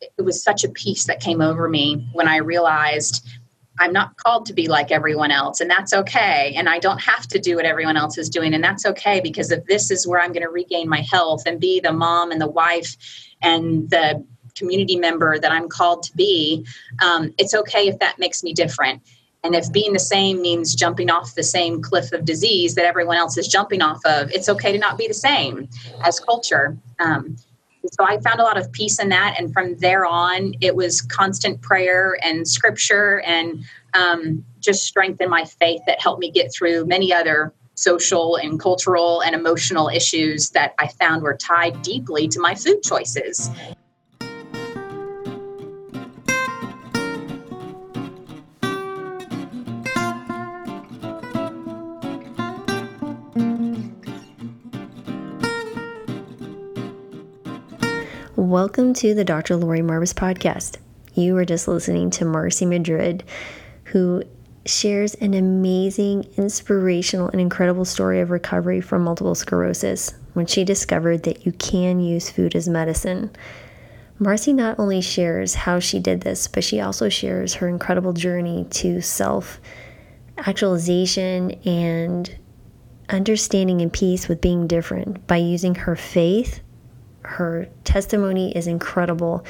it was such a peace that came over me when I realized I'm not called to be like everyone else, and that's okay. And I don't have to do what everyone else is doing, and that's okay because if this is where I'm going to regain my health and be the mom and the wife and the community member that I'm called to be, um, it's okay if that makes me different. And if being the same means jumping off the same cliff of disease that everyone else is jumping off of, it's okay to not be the same as culture. Um, so I found a lot of peace in that. And from there on, it was constant prayer and scripture and um, just strength in my faith that helped me get through many other social and cultural and emotional issues that I found were tied deeply to my food choices. Welcome to the Dr. Laurie Marbas podcast. You are just listening to Marcy Madrid, who shares an amazing, inspirational, and incredible story of recovery from multiple sclerosis when she discovered that you can use food as medicine. Marcy not only shares how she did this, but she also shares her incredible journey to self actualization and understanding and peace with being different by using her faith her testimony is incredible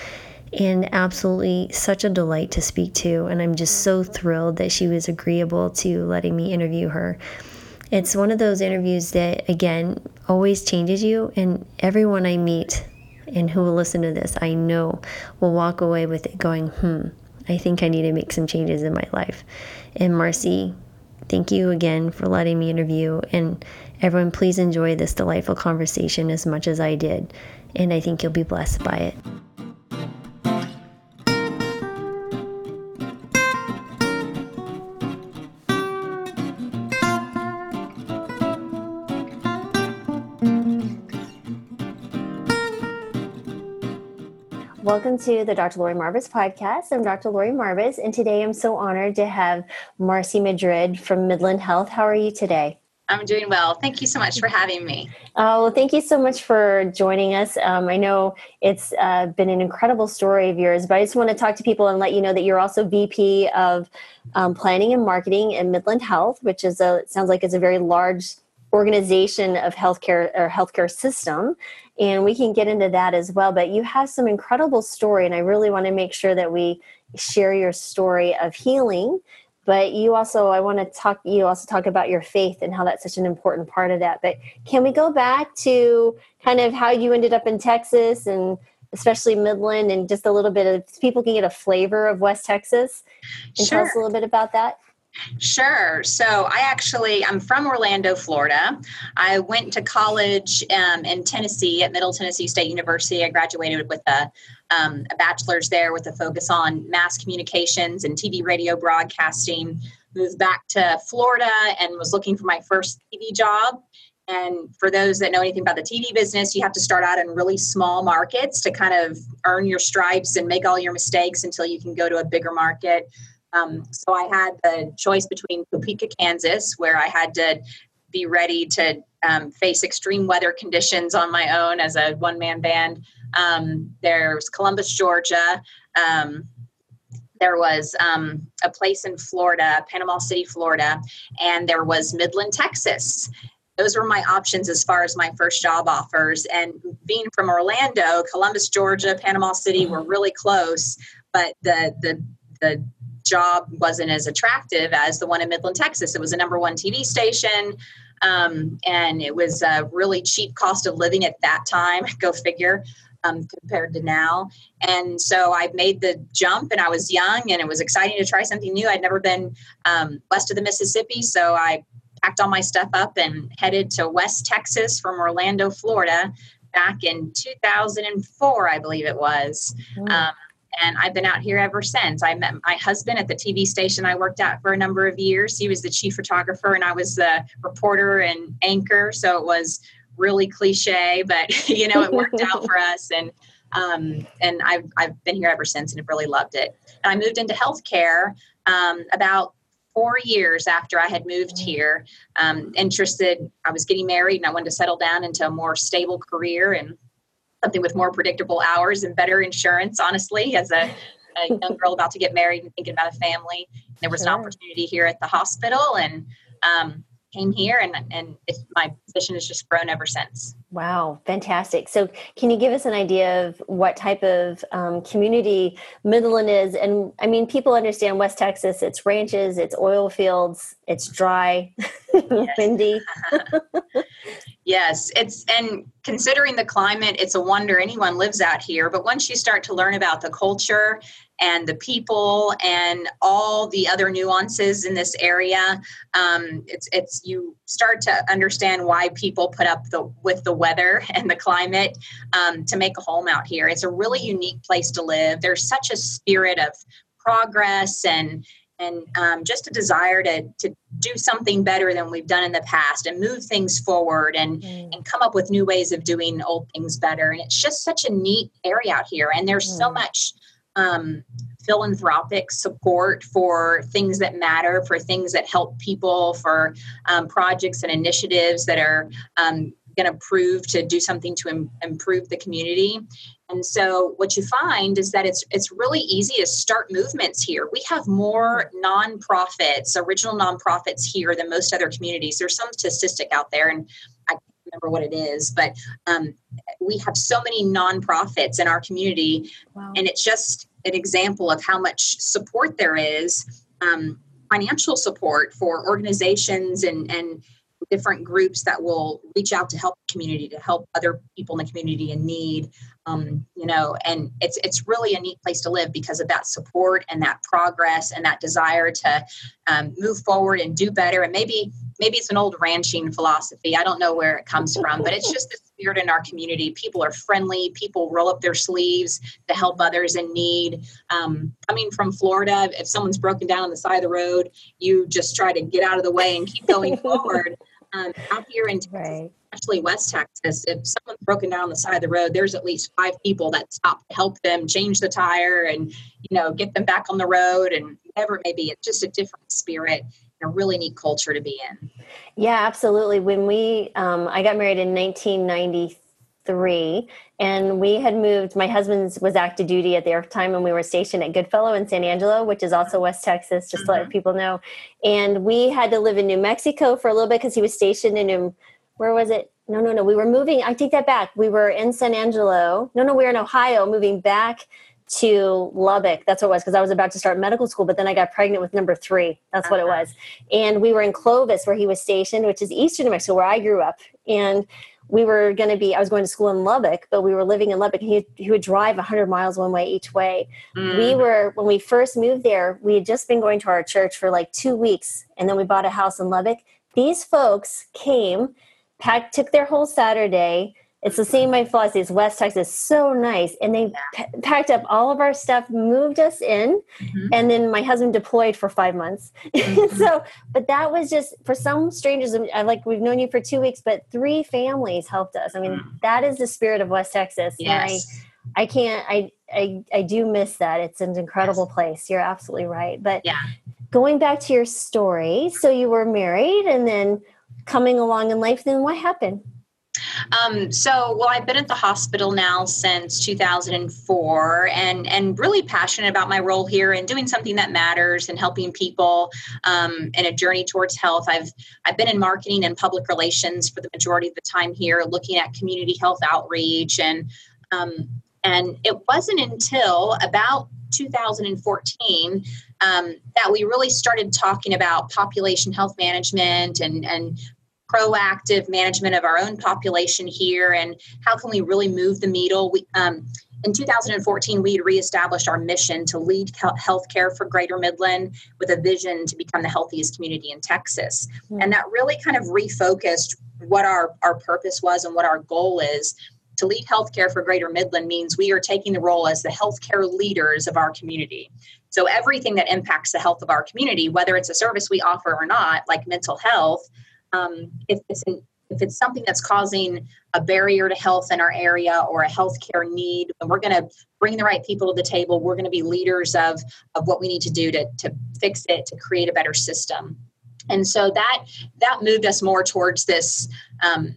and absolutely such a delight to speak to. And I'm just so thrilled that she was agreeable to letting me interview her. It's one of those interviews that, again, always changes you. And everyone I meet and who will listen to this, I know will walk away with it going, hmm, I think I need to make some changes in my life. And Marcy, thank you again for letting me interview. And everyone, please enjoy this delightful conversation as much as I did and I think you'll be blessed by it. Welcome to the Dr. Laurie Marbas podcast. I'm Dr. Laurie Marbas, and today I'm so honored to have Marcy Madrid from Midland Health. How are you today? I'm doing well. Thank you so much for having me. Oh, well, thank you so much for joining us. Um, I know it's uh, been an incredible story of yours, but I just want to talk to people and let you know that you're also VP of um, Planning and Marketing in Midland Health, which is a sounds like it's a very large organization of healthcare or healthcare system and we can get into that as well. But you have some incredible story and i really want to make sure that we share your story of healing. But you also i want to talk you also talk about your faith and how that's such an important part of that. But can we go back to kind of how you ended up in texas and especially midland and just a little bit of people can get a flavor of west texas and sure. tell us a little bit about that Sure. So I actually I'm from Orlando, Florida. I went to college um, in Tennessee at Middle Tennessee State University. I graduated with a um, a bachelor's there with a focus on mass communications and TV radio broadcasting. Moved back to Florida and was looking for my first TV job. And for those that know anything about the TV business, you have to start out in really small markets to kind of earn your stripes and make all your mistakes until you can go to a bigger market. Um, so I had the choice between Topeka, Kansas, where I had to be ready to um, face extreme weather conditions on my own as a one man band. Um, there's Columbus, Georgia. Um, there was um, a place in Florida, Panama City, Florida, and there was Midland, Texas. Those were my options as far as my first job offers. And being from Orlando, Columbus, Georgia, Panama City were really close, but the the the job wasn't as attractive as the one in Midland, Texas. It was a number one TV station. Um, and it was a really cheap cost of living at that time. Go figure. Um, compared to now. And so I made the jump and I was young and it was exciting to try something new. I'd never been um, west of the Mississippi. So I packed all my stuff up and headed to West Texas from Orlando, Florida back in 2004, I believe it was. Mm. Um, and I've been out here ever since. I met my husband at the TV station I worked at for a number of years. He was the chief photographer, and I was the reporter and anchor. So it was really cliche, but you know it worked out for us. And um, and I've I've been here ever since, and have really loved it. And I moved into healthcare um, about four years after I had moved here. Um, interested, I was getting married, and I wanted to settle down into a more stable career and something with more predictable hours and better insurance, honestly, as a, a young girl about to get married and thinking about a family. There was sure. an opportunity here at the hospital and um, came here and, and my position has just grown ever since. Wow, fantastic. So, can you give us an idea of what type of um, community Midland is? And I mean, people understand West Texas, it's ranches, it's oil fields, it's dry, windy. yes, it's, and considering the climate, it's a wonder anyone lives out here. But once you start to learn about the culture and the people and all the other nuances in this area um, it's it's you start to understand why people put up the with the weather and the climate um, to make a home out here it's a really unique place to live there's such a spirit of progress and and um, just a desire to, to do something better than we've done in the past and move things forward and, mm. and come up with new ways of doing old things better. And it's just such a neat area out here. And there's mm. so much um, philanthropic support for things that matter, for things that help people, for um, projects and initiatives that are um, going to prove to do something to Im- improve the community. And so, what you find is that it's it's really easy to start movements here. We have more nonprofits, original nonprofits here than most other communities. There's some statistic out there, and I can't remember what it is, but um, we have so many nonprofits in our community, wow. and it's just an example of how much support there is um, financial support for organizations and, and different groups that will reach out to help the community to help other people in the community in need um, you know and it's it's really a neat place to live because of that support and that progress and that desire to um, move forward and do better. And maybe maybe it's an old ranching philosophy. I don't know where it comes from but it's just the spirit in our community. People are friendly. People roll up their sleeves to help others in need. Um, coming from florida if someone's broken down on the side of the road you just try to get out of the way and keep going forward. Um, out here in Texas, right. Especially West Texas, if someone's broken down on the side of the road, there's at least five people that stop to help them change the tire and you know get them back on the road and whatever it may be. It's just a different spirit and a really neat culture to be in. Yeah, absolutely. When we, um, I got married in 1993 and we had moved my husband was active duty at the time and we were stationed at goodfellow in san angelo which is also west texas just mm-hmm. to let mm-hmm. people know and we had to live in new mexico for a little bit because he was stationed in new where was it no no no we were moving i take that back we were in san angelo no no we were in ohio moving back to Lubbock. That's what it was because I was about to start medical school, but then I got pregnant with number three. That's what it uh-huh. was. And we were in Clovis, where he was stationed, which is eastern New Mexico, where I grew up. And we were going to be, I was going to school in Lubbock, but we were living in Lubbock. He, he would drive 100 miles one way each way. Mm. We were, when we first moved there, we had just been going to our church for like two weeks, and then we bought a house in Lubbock. These folks came, packed, took their whole Saturday, it's the same my philosophy. It's West Texas, so nice, and they p- packed up all of our stuff, moved us in, mm-hmm. and then my husband deployed for five months. Mm-hmm. so, but that was just for some strangers. I like we've known you for two weeks, but three families helped us. I mean, mm. that is the spirit of West Texas. Yes. I, I can't. I, I I do miss that. It's an incredible yes. place. You're absolutely right. But yeah, going back to your story, so you were married, and then coming along in life. Then what happened? Um, so, well, I've been at the hospital now since 2004 and, and really passionate about my role here and doing something that matters and helping people um, in a journey towards health. I've, I've been in marketing and public relations for the majority of the time here, looking at community health outreach. And, um, and it wasn't until about 2014 um, that we really started talking about population health management and, and proactive management of our own population here and how can we really move the needle. We, um, in 2014, we reestablished our mission to lead healthcare for Greater Midland with a vision to become the healthiest community in Texas. Mm-hmm. And that really kind of refocused what our, our purpose was and what our goal is. To lead healthcare for Greater Midland means we are taking the role as the healthcare leaders of our community. So, everything that impacts the health of our community, whether it's a service we offer or not, like mental health, um, if it's an, if it's something that's causing a barrier to health in our area or a healthcare need, and we're going to bring the right people to the table. We're going to be leaders of of what we need to do to to fix it to create a better system. And so that that moved us more towards this um,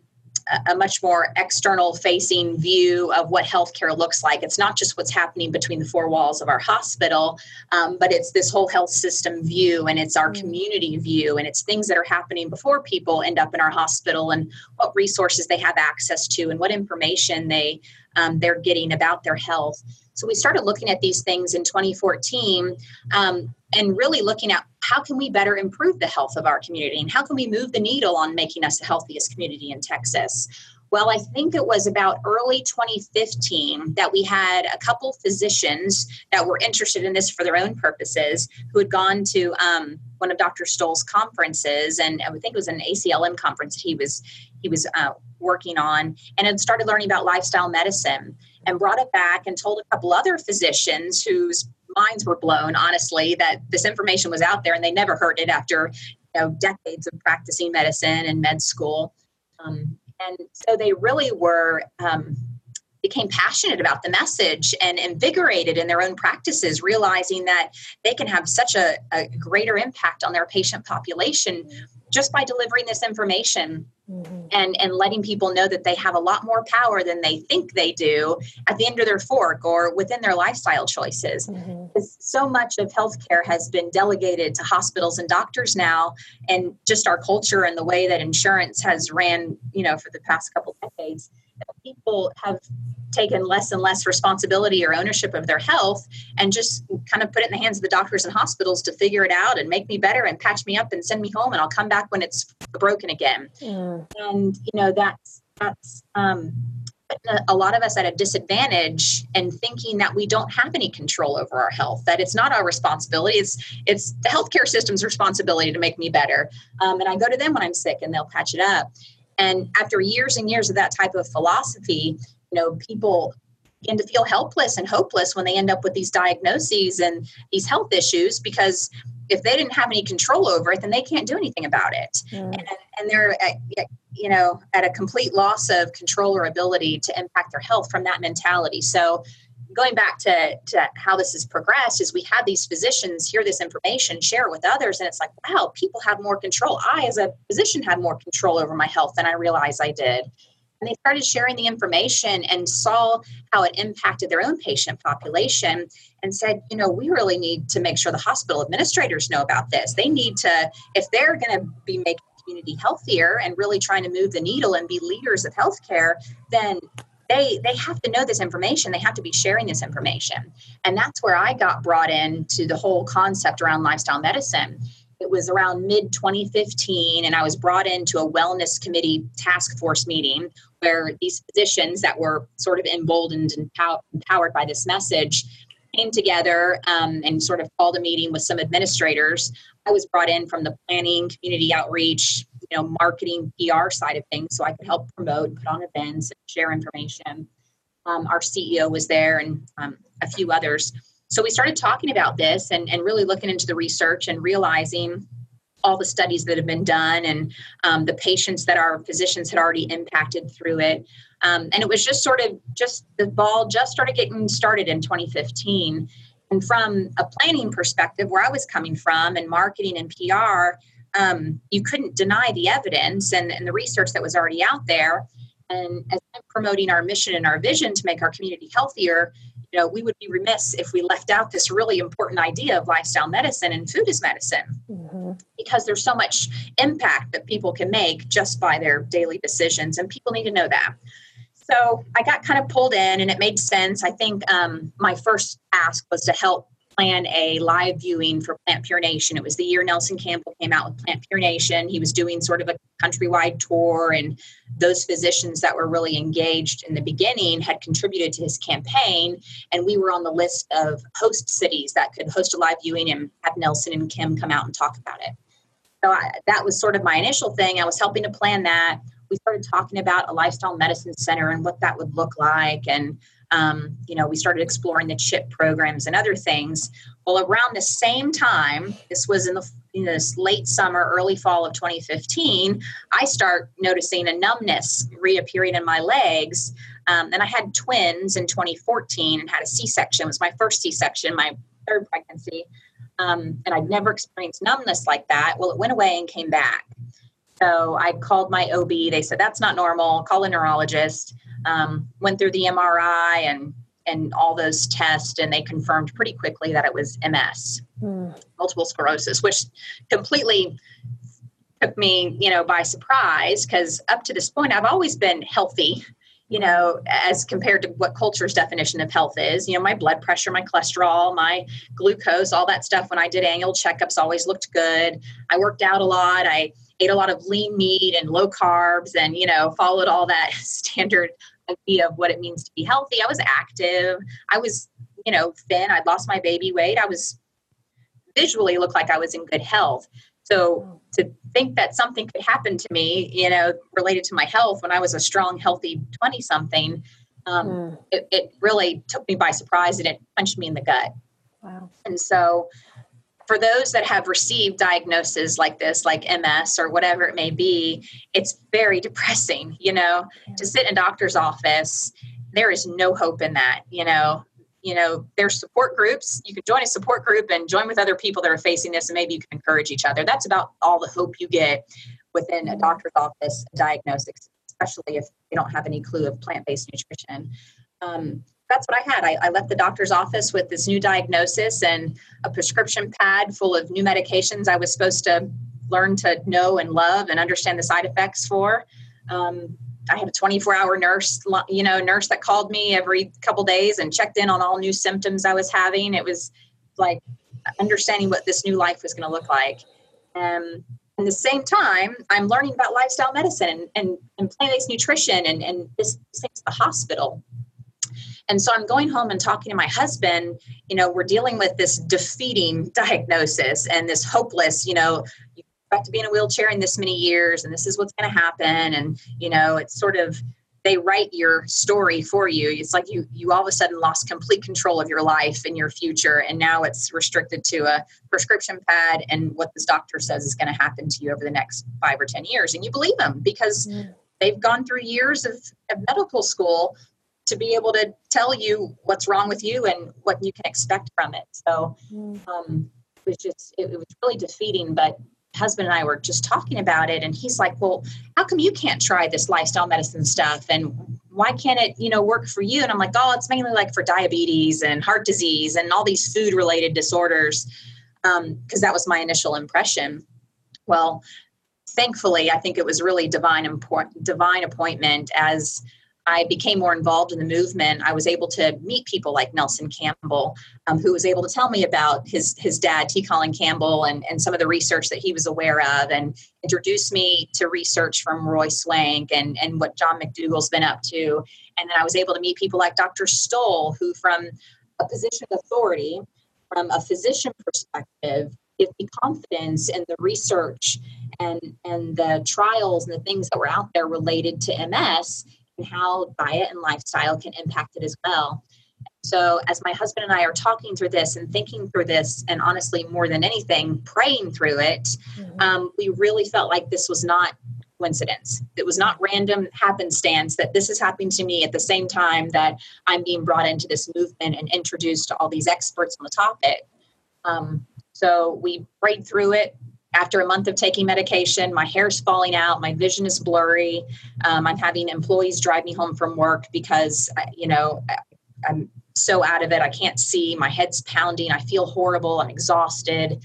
a much more external facing view of what healthcare looks like. It's not just what's happening between the four walls of our hospital, um, but it's this whole health system view and it's our mm. community view and it's things that are happening before people end up in our hospital and what resources they have access to and what information they um, they're getting about their health. So we started looking at these things in 2014 um, and really looking at how can we better improve the health of our community and how can we move the needle on making us the healthiest community in Texas. Well, I think it was about early 2015 that we had a couple physicians that were interested in this for their own purposes who had gone to um, one of Dr. Stoll's conferences, and I think it was an ACLM conference he was he was uh, working on, and had started learning about lifestyle medicine and brought it back and told a couple other physicians whose minds were blown, honestly, that this information was out there and they never heard it after you know decades of practicing medicine and med school. Um, and so they really were um, became passionate about the message and invigorated in their own practices, realizing that they can have such a, a greater impact on their patient population just by delivering this information mm-hmm. and and letting people know that they have a lot more power than they think they do at the end of their fork or within their lifestyle choices mm-hmm. so much of healthcare has been delegated to hospitals and doctors now and just our culture and the way that insurance has ran you know for the past couple decades people have taken less and less responsibility or ownership of their health and just kind of put it in the hands of the doctors and hospitals to figure it out and make me better and patch me up and send me home and I'll come back when it's broken again. Mm. And you know that's that's um, a lot of us at a disadvantage and thinking that we don't have any control over our health that it's not our responsibility it's it's the healthcare system's responsibility to make me better um, and i go to them when i'm sick and they'll patch it up and after years and years of that type of philosophy, you know, people begin to feel helpless and hopeless when they end up with these diagnoses and these health issues because if they didn't have any control over it, then they can't do anything about it. Mm. And, and they're, at, you know, at a complete loss of control or ability to impact their health from that mentality. So going back to, to how this has progressed is we had these physicians hear this information share it with others and it's like wow people have more control. I as a physician had more control over my health than i realized i did. And they started sharing the information and saw how it impacted their own patient population and said you know we really need to make sure the hospital administrators know about this. They need to if they're going to be making the community healthier and really trying to move the needle and be leaders of healthcare then they they have to know this information. They have to be sharing this information. And that's where i got brought in to the whole concept around lifestyle medicine. It was around mid 2015 and i was brought into a wellness committee task force meeting where these physicians that were sort of emboldened and empowered by this message came together um, and sort of called a meeting with some administrators. I was brought in from the planning community outreach you know marketing PR side of things, so I could help promote, put on events, share information. Um, our CEO was there, and um, a few others. So we started talking about this and, and really looking into the research and realizing all the studies that have been done and um, the patients that our physicians had already impacted through it. Um, and it was just sort of just the ball just started getting started in 2015. And from a planning perspective, where I was coming from and marketing and PR, um, you couldn't deny the evidence and, and the research that was already out there. And as I'm promoting our mission and our vision to make our community healthier, you know, we would be remiss if we left out this really important idea of lifestyle medicine and food is medicine mm-hmm. because there's so much impact that people can make just by their daily decisions, and people need to know that. So I got kind of pulled in, and it made sense. I think um, my first task was to help plan a live viewing for Plant Pure Nation. It was the year Nelson Campbell came out with Plant Pure Nation. He was doing sort of a countrywide tour, and those physicians that were really engaged in the beginning had contributed to his campaign. And we were on the list of host cities that could host a live viewing and have Nelson and Kim come out and talk about it. So I, that was sort of my initial thing. I was helping to plan that. We started talking about a lifestyle medicine center and what that would look like and um, you know, we started exploring the CHIP programs and other things. Well, around the same time, this was in the in this late summer, early fall of 2015, I start noticing a numbness reappearing in my legs. Um, and I had twins in 2014 and had a C-section. It was my first C-section, my third pregnancy. Um, and I'd never experienced numbness like that. Well, it went away and came back. So I called my OB. They said that's not normal. Call a neurologist. Um, went through the MRI and and all those tests, and they confirmed pretty quickly that it was MS, mm. multiple sclerosis, which completely took me, you know, by surprise because up to this point I've always been healthy you know, as compared to what culture's definition of health is. You know, my blood pressure, my cholesterol, my glucose, all that stuff when I did annual checkups always looked good. I worked out a lot. I ate a lot of lean meat and low carbs and, you know, followed all that standard idea of what it means to be healthy. I was active. I was, you know, thin. I'd lost my baby weight. I was visually looked like I was in good health. So to think that something could happen to me, you know, related to my health when I was a strong, healthy 20 something, um, mm. it, it, really took me by surprise and it punched me in the gut. Wow. And so for those that have received diagnoses like this, like MS or whatever it may be, it's very depressing, you know, yeah. to sit in a doctor's office. There is no hope in that, you know you know there's support groups you can join a support group and join with other people that are facing this and maybe you can encourage each other that's about all the hope you get within a doctor's office diagnosis, especially if they don't have any clue of plant-based nutrition um, that's what i had I, I left the doctor's office with this new diagnosis and a prescription pad full of new medications i was supposed to learn to know and love and understand the side effects for um, I had a 24 hour nurse, you know, nurse that called me every couple days and checked in on all new symptoms I was having. It was like understanding what this new life was going to look like. Um, at the same time, I'm learning about lifestyle medicine and, and, and plant-based nutrition and, and this, this thing's the hospital. And so I'm going home and talking to my husband. You know, we're dealing with this defeating diagnosis and this hopeless, you know, to be in a wheelchair in this many years and this is what's going to happen and you know it's sort of they write your story for you it's like you you all of a sudden lost complete control of your life and your future and now it's restricted to a prescription pad and what this doctor says is going to happen to you over the next five or ten years and you believe them because mm. they've gone through years of, of medical school to be able to tell you what's wrong with you and what you can expect from it so mm. um, it was just it, it was really defeating but husband and I were just talking about it and he's like, "Well, how come you can't try this lifestyle medicine stuff and why can't it, you know, work for you?" And I'm like, "Oh, it's mainly like for diabetes and heart disease and all these food related disorders." Um, because that was my initial impression. Well, thankfully, I think it was really divine important divine appointment as I became more involved in the movement, I was able to meet people like Nelson Campbell, um, who was able to tell me about his his dad, T. Colin Campbell, and, and some of the research that he was aware of, and introduced me to research from Roy Swank and, and what John McDougall's been up to. And then I was able to meet people like Dr. Stoll, who, from a position of authority, from a physician perspective, give me confidence in the research and, and the trials and the things that were out there related to MS and how diet and lifestyle can impact it as well. So, as my husband and I are talking through this and thinking through this, and honestly, more than anything, praying through it, mm-hmm. um, we really felt like this was not coincidence. It was not random happenstance that this is happening to me at the same time that I'm being brought into this movement and introduced to all these experts on the topic. Um, so, we prayed through it, after a month of taking medication, my hair's falling out, my vision is blurry. Um, I'm having employees drive me home from work because, you know, I'm so out of it. I can't see. My head's pounding. I feel horrible. I'm exhausted.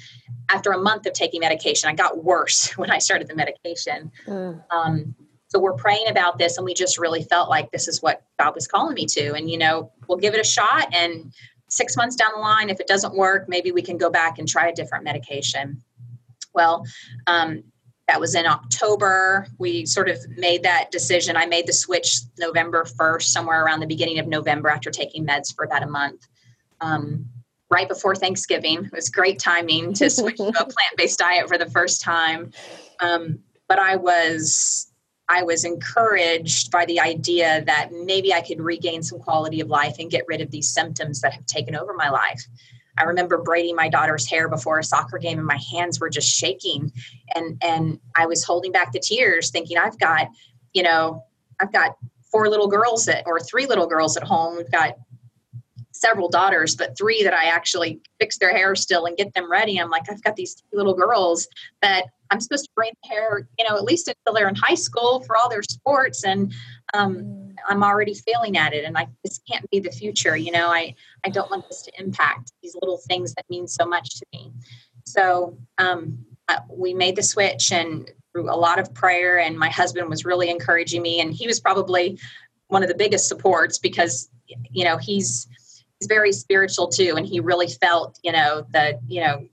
After a month of taking medication, I got worse when I started the medication. Mm. Um, so we're praying about this, and we just really felt like this is what God was calling me to. And, you know, we'll give it a shot. And six months down the line, if it doesn't work, maybe we can go back and try a different medication well. Um, that was in October. We sort of made that decision. I made the switch November 1st, somewhere around the beginning of November after taking meds for about a month. Um, right before Thanksgiving. It was great timing to switch to a plant-based diet for the first time. Um, but I was I was encouraged by the idea that maybe I could regain some quality of life and get rid of these symptoms that have taken over my life. I remember braiding my daughter's hair before a soccer game and my hands were just shaking and and I was holding back the tears thinking I've got, you know, I've got four little girls at or three little girls at home. We've got several daughters, but three that I actually fix their hair still and get them ready. I'm like, I've got these little girls that I'm supposed to braid hair, you know, at least until they're in high school for all their sports. And um. I'm already failing at it. And I, this can't be the future. You know, I, I don't want this to impact these little things that mean so much to me. So um, we made the switch and through a lot of prayer and my husband was really encouraging me and he was probably one of the biggest supports because you know he's he's very spiritual too and he really felt you know the you know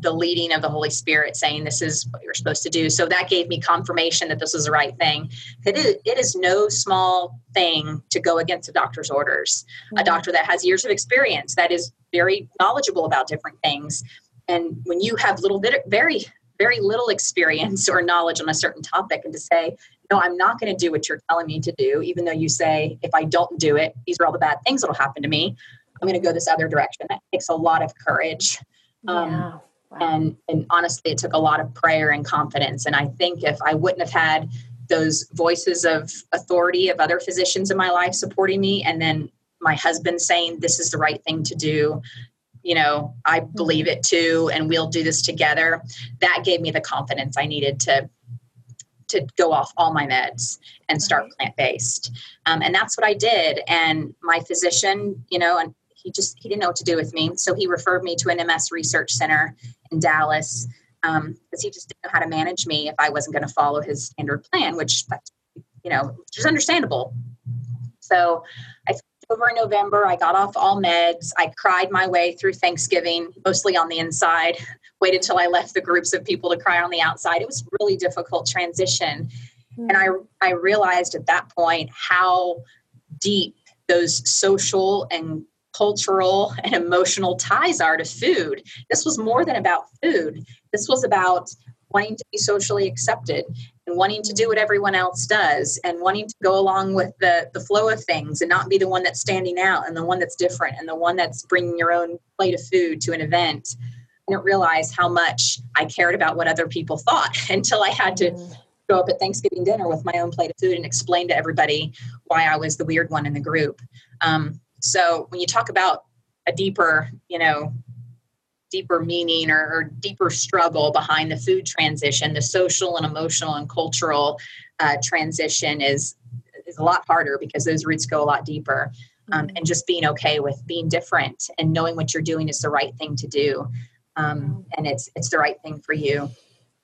the leading of the holy spirit saying this is what you're supposed to do. So that gave me confirmation that this was the right thing. It is, it is no small thing to go against a doctor's orders. Mm-hmm. a doctor that has years of experience that is very knowledgeable about different things. And when you have little bit very very little experience or knowledge on a certain topic and to say no i'm not going to do what you're telling me to do even though you say if i don't do it these are all the bad things that'll happen to me i'm going to go this other direction. That takes a lot of courage. Um, yeah. And and honestly it took a lot of prayer and confidence. And i think if i wouldn't have had those voices of authority of other physicians in my life supporting me and then my husband saying this is the right thing to do you know i mm-hmm. believe it too and we'll do this together that gave me the confidence i needed to to go off all my meds and start mm-hmm. plant-based. Um, and that's what i did. And my physician you know and he just he didn't know what to do with me. So he referred me to an ms research center in dallas because um, he just didn't know how to manage me if i wasn't going to follow his standard plan which you know which is understandable so i over in November. I got off all meds. I cried my way through Thanksgiving, mostly on the inside. Waited till I left the groups of people to cry on the outside. It was really difficult transition. Mm-hmm. And I I realized at that point how deep those social and cultural and emotional ties are to food. This was more than about food. This was about wanting to be socially accepted and wanting to do what everyone else does and wanting to go along with the, the flow of things and not be the one that's standing out and the one that's different and the one that's bringing your own plate of food to an event. I didn't realize how much I cared about what other people thought until I had to go up at Thanksgiving dinner with my own plate of food and explain to everybody why I was the weird one in the group. Um, so when you talk about a deeper, you know, deeper meaning or, or, deeper struggle behind the food transition, the social and emotional and cultural uh, transition is is a lot harder because those roots go a lot deeper. Um, mm-hmm. and just being okay with being different and knowing what you're doing is the right thing to do, um, mm-hmm. and it's it's the right thing for you.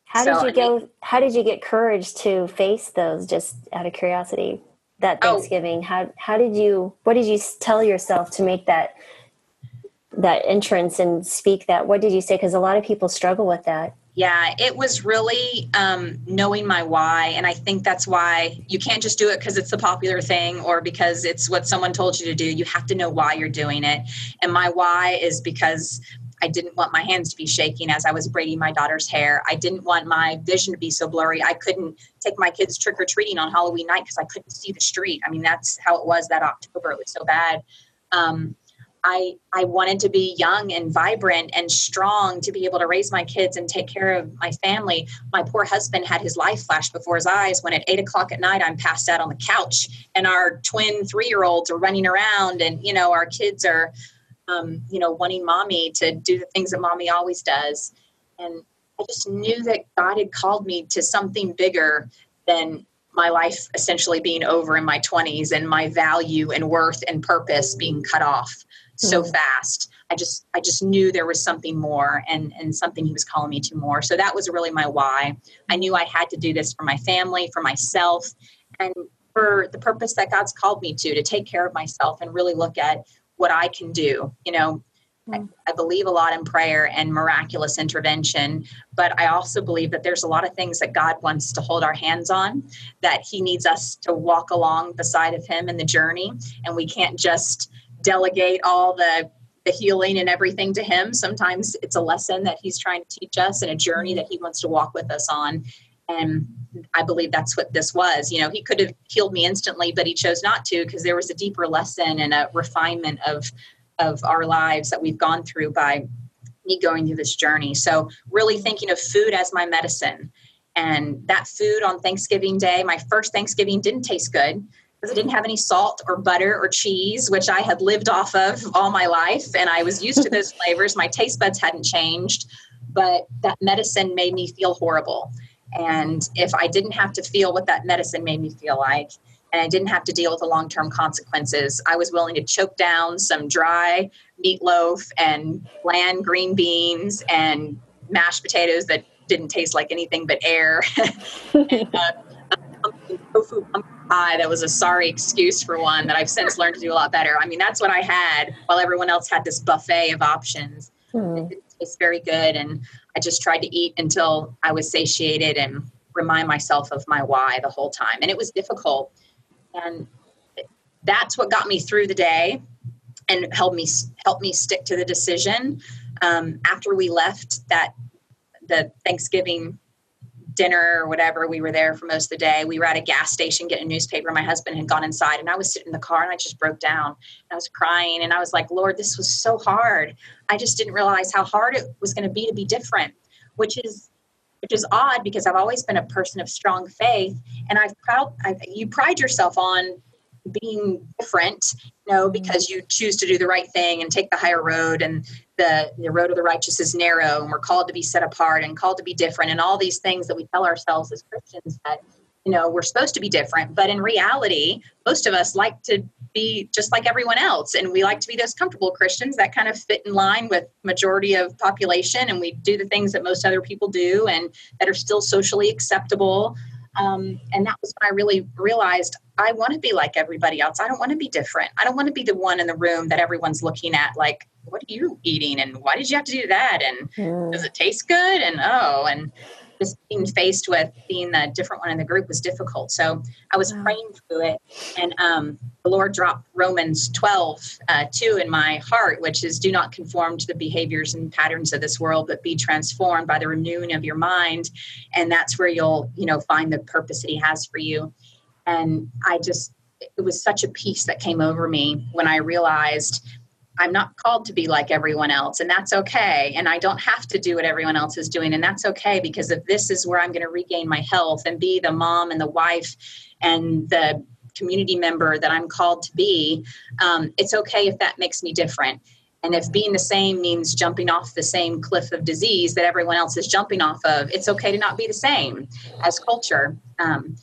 How so, did you go? How did you get courage to face those? Just out of curiosity, that oh. Thanksgiving. Oh, how how did you? What did you tell yourself to make that that entrance and speak that what did you say because a lot of people struggle with that yeah it was really um, knowing my why and i think that's why you can't just do it because it's the popular thing or because it's what someone told you to do you have to know why you're doing it and my why is because I didn't want my hands to be shaking as I was braiding my daughter's hair. I didn't want my vision to be so blurry. I couldn't take my kids trick or treating on Halloween night because I couldn't see the street. I mean, that's how it was that October. It was so bad. Um, I I wanted to be young and vibrant and strong to be able to raise my kids and take care of my family. My poor husband had his life flash before his eyes when at eight o'clock at night I'm passed out on the couch and our twin three year olds are running around and you know our kids are um, you know wanting mommy to do the things that mommy always does. And I just knew that God had called me to something bigger than my life essentially being over in my 20s and my value and worth and purpose being cut off so mm. fast. I just I just knew there was something more and and something he was calling me to more. So that was really my why. I knew I had to do this for my family, for myself, and for the purpose that God's called me to to take care of myself and really look at what I can do. You know, I, mm. I, believe a lot in prayer and miraculous intervention, but I also believe that there's a lot of things that God wants to hold our hands on, that He needs us to walk along beside of Him in the journey, and we can't just delegate all the the healing and everything to him sometimes it's a lesson that he's trying to teach us and a journey that he wants to walk with us on and i believe that's what this was you know he could have healed me instantly but he chose not to because there was a deeper lesson and a refinement of of our lives that we've gone through by me going through this journey so really thinking of food as my medicine and that food on thanksgiving day my first thanksgiving didn't taste good because I didn't have any salt or butter or cheese, which I had lived off of all my life. And I was used to those flavors. My taste buds hadn't changed, but that medicine made me feel horrible. And if I didn't have to feel what that medicine made me feel like, and I didn't have to deal with the long term consequences, I was willing to choke down some dry meatloaf and bland green beans and mashed potatoes that didn't taste like anything but air. and, uh, pumpkin, tofu pumpkin pie that was a sorry excuse for one that I've since learned to do a lot better. I mean, that's what I had while everyone else had this buffet of options. Mm. It didn't very good. And I just tried to eat until I was satiated and remind myself of my why the whole time. And it was difficult. And that's what got me through the day and helped me help me stick to the decision. Um, after we left that the Thanksgiving dinner or whatever. We were there for most of the day. We were at a gas station getting a newspaper. My husband had gone inside and I was sitting in the car and I just broke down. I was crying and I was like, Lord, this was so hard. I just didn't realize how hard it was going to be to be different, which is which is odd because I've always been a person of strong faith and I've proud I, you pride yourself on being different you know because you choose to do the right thing and take the higher road and the, the road of the righteous is narrow and we're called to be set apart and called to be different and all these things that we tell ourselves as christians that you know we're supposed to be different but in reality most of us like to be just like everyone else and we like to be those comfortable christians that kind of fit in line with majority of population and we do the things that most other people do and that are still socially acceptable um, and that was when I really realized I want to be like everybody else. I don't want to be different. I don't want to be the one in the room that everyone's looking at like, what are you eating? And why did you have to do that? And mm. does it taste good? And oh, and just being faced with being the different one in the group was difficult. So I was wow. praying through it, and um, the Lord dropped Romans 12, uh, 2 in my heart, which is do not conform to the behaviors and patterns of this world, but be transformed by the renewing of your mind. And that's where you'll, you know, find the purpose that He has for you. And I just, it was such a peace that came over me when I realized I'm not called to be like everyone else, and that's okay. And I don't have to do what everyone else is doing, and that's okay because if this is where I'm going to regain my health and be the mom and the wife and the community member that I'm called to be, um, it's okay if that makes me different. And if being the same means jumping off the same cliff of disease that everyone else is jumping off of, it's okay to not be the same as culture. Um,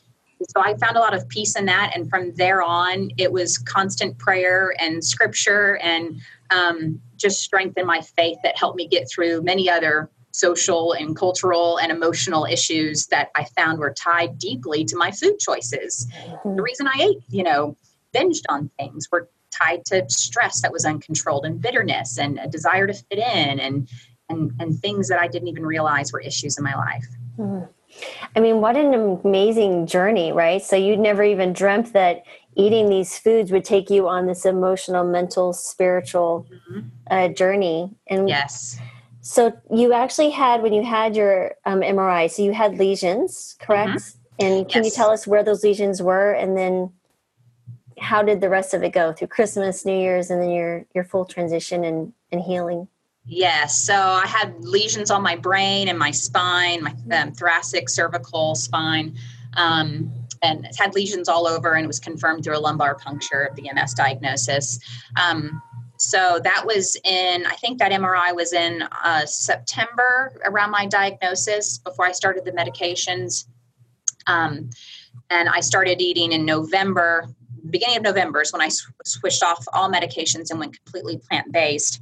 so I found a lot of peace in that. And from there on, it was constant prayer and scripture and um, just strengthen my faith that helped me get through many other social and cultural and emotional issues that I found were tied deeply to my food choices. Mm-hmm. The reason I ate, you know, binged on things were tied to stress that was uncontrolled and bitterness and a desire to fit in and and and things that I didn't even realize were issues in my life. Mm-hmm. I mean, what an amazing journey, right? So you'd never even dreamt that eating these foods would take you on this emotional, mental, spiritual mm-hmm. uh, journey. And yes. So you actually had when you had your um, MRI, so you had lesions, correct? Mm-hmm. And can yes. you tell us where those lesions were, and then how did the rest of it go through Christmas, New Year's, and then your your full transition and and healing? Yes. So I had lesions on my brain and my spine, my um, thoracic, cervical, spine, um, and had lesions all over, and it was confirmed through a lumbar puncture of the MS diagnosis. Um, so that was in, I think that MRI was in uh, September around my diagnosis before I started the medications. Um, and I started eating in November, beginning of November is when I sw- switched off all medications and went completely plant based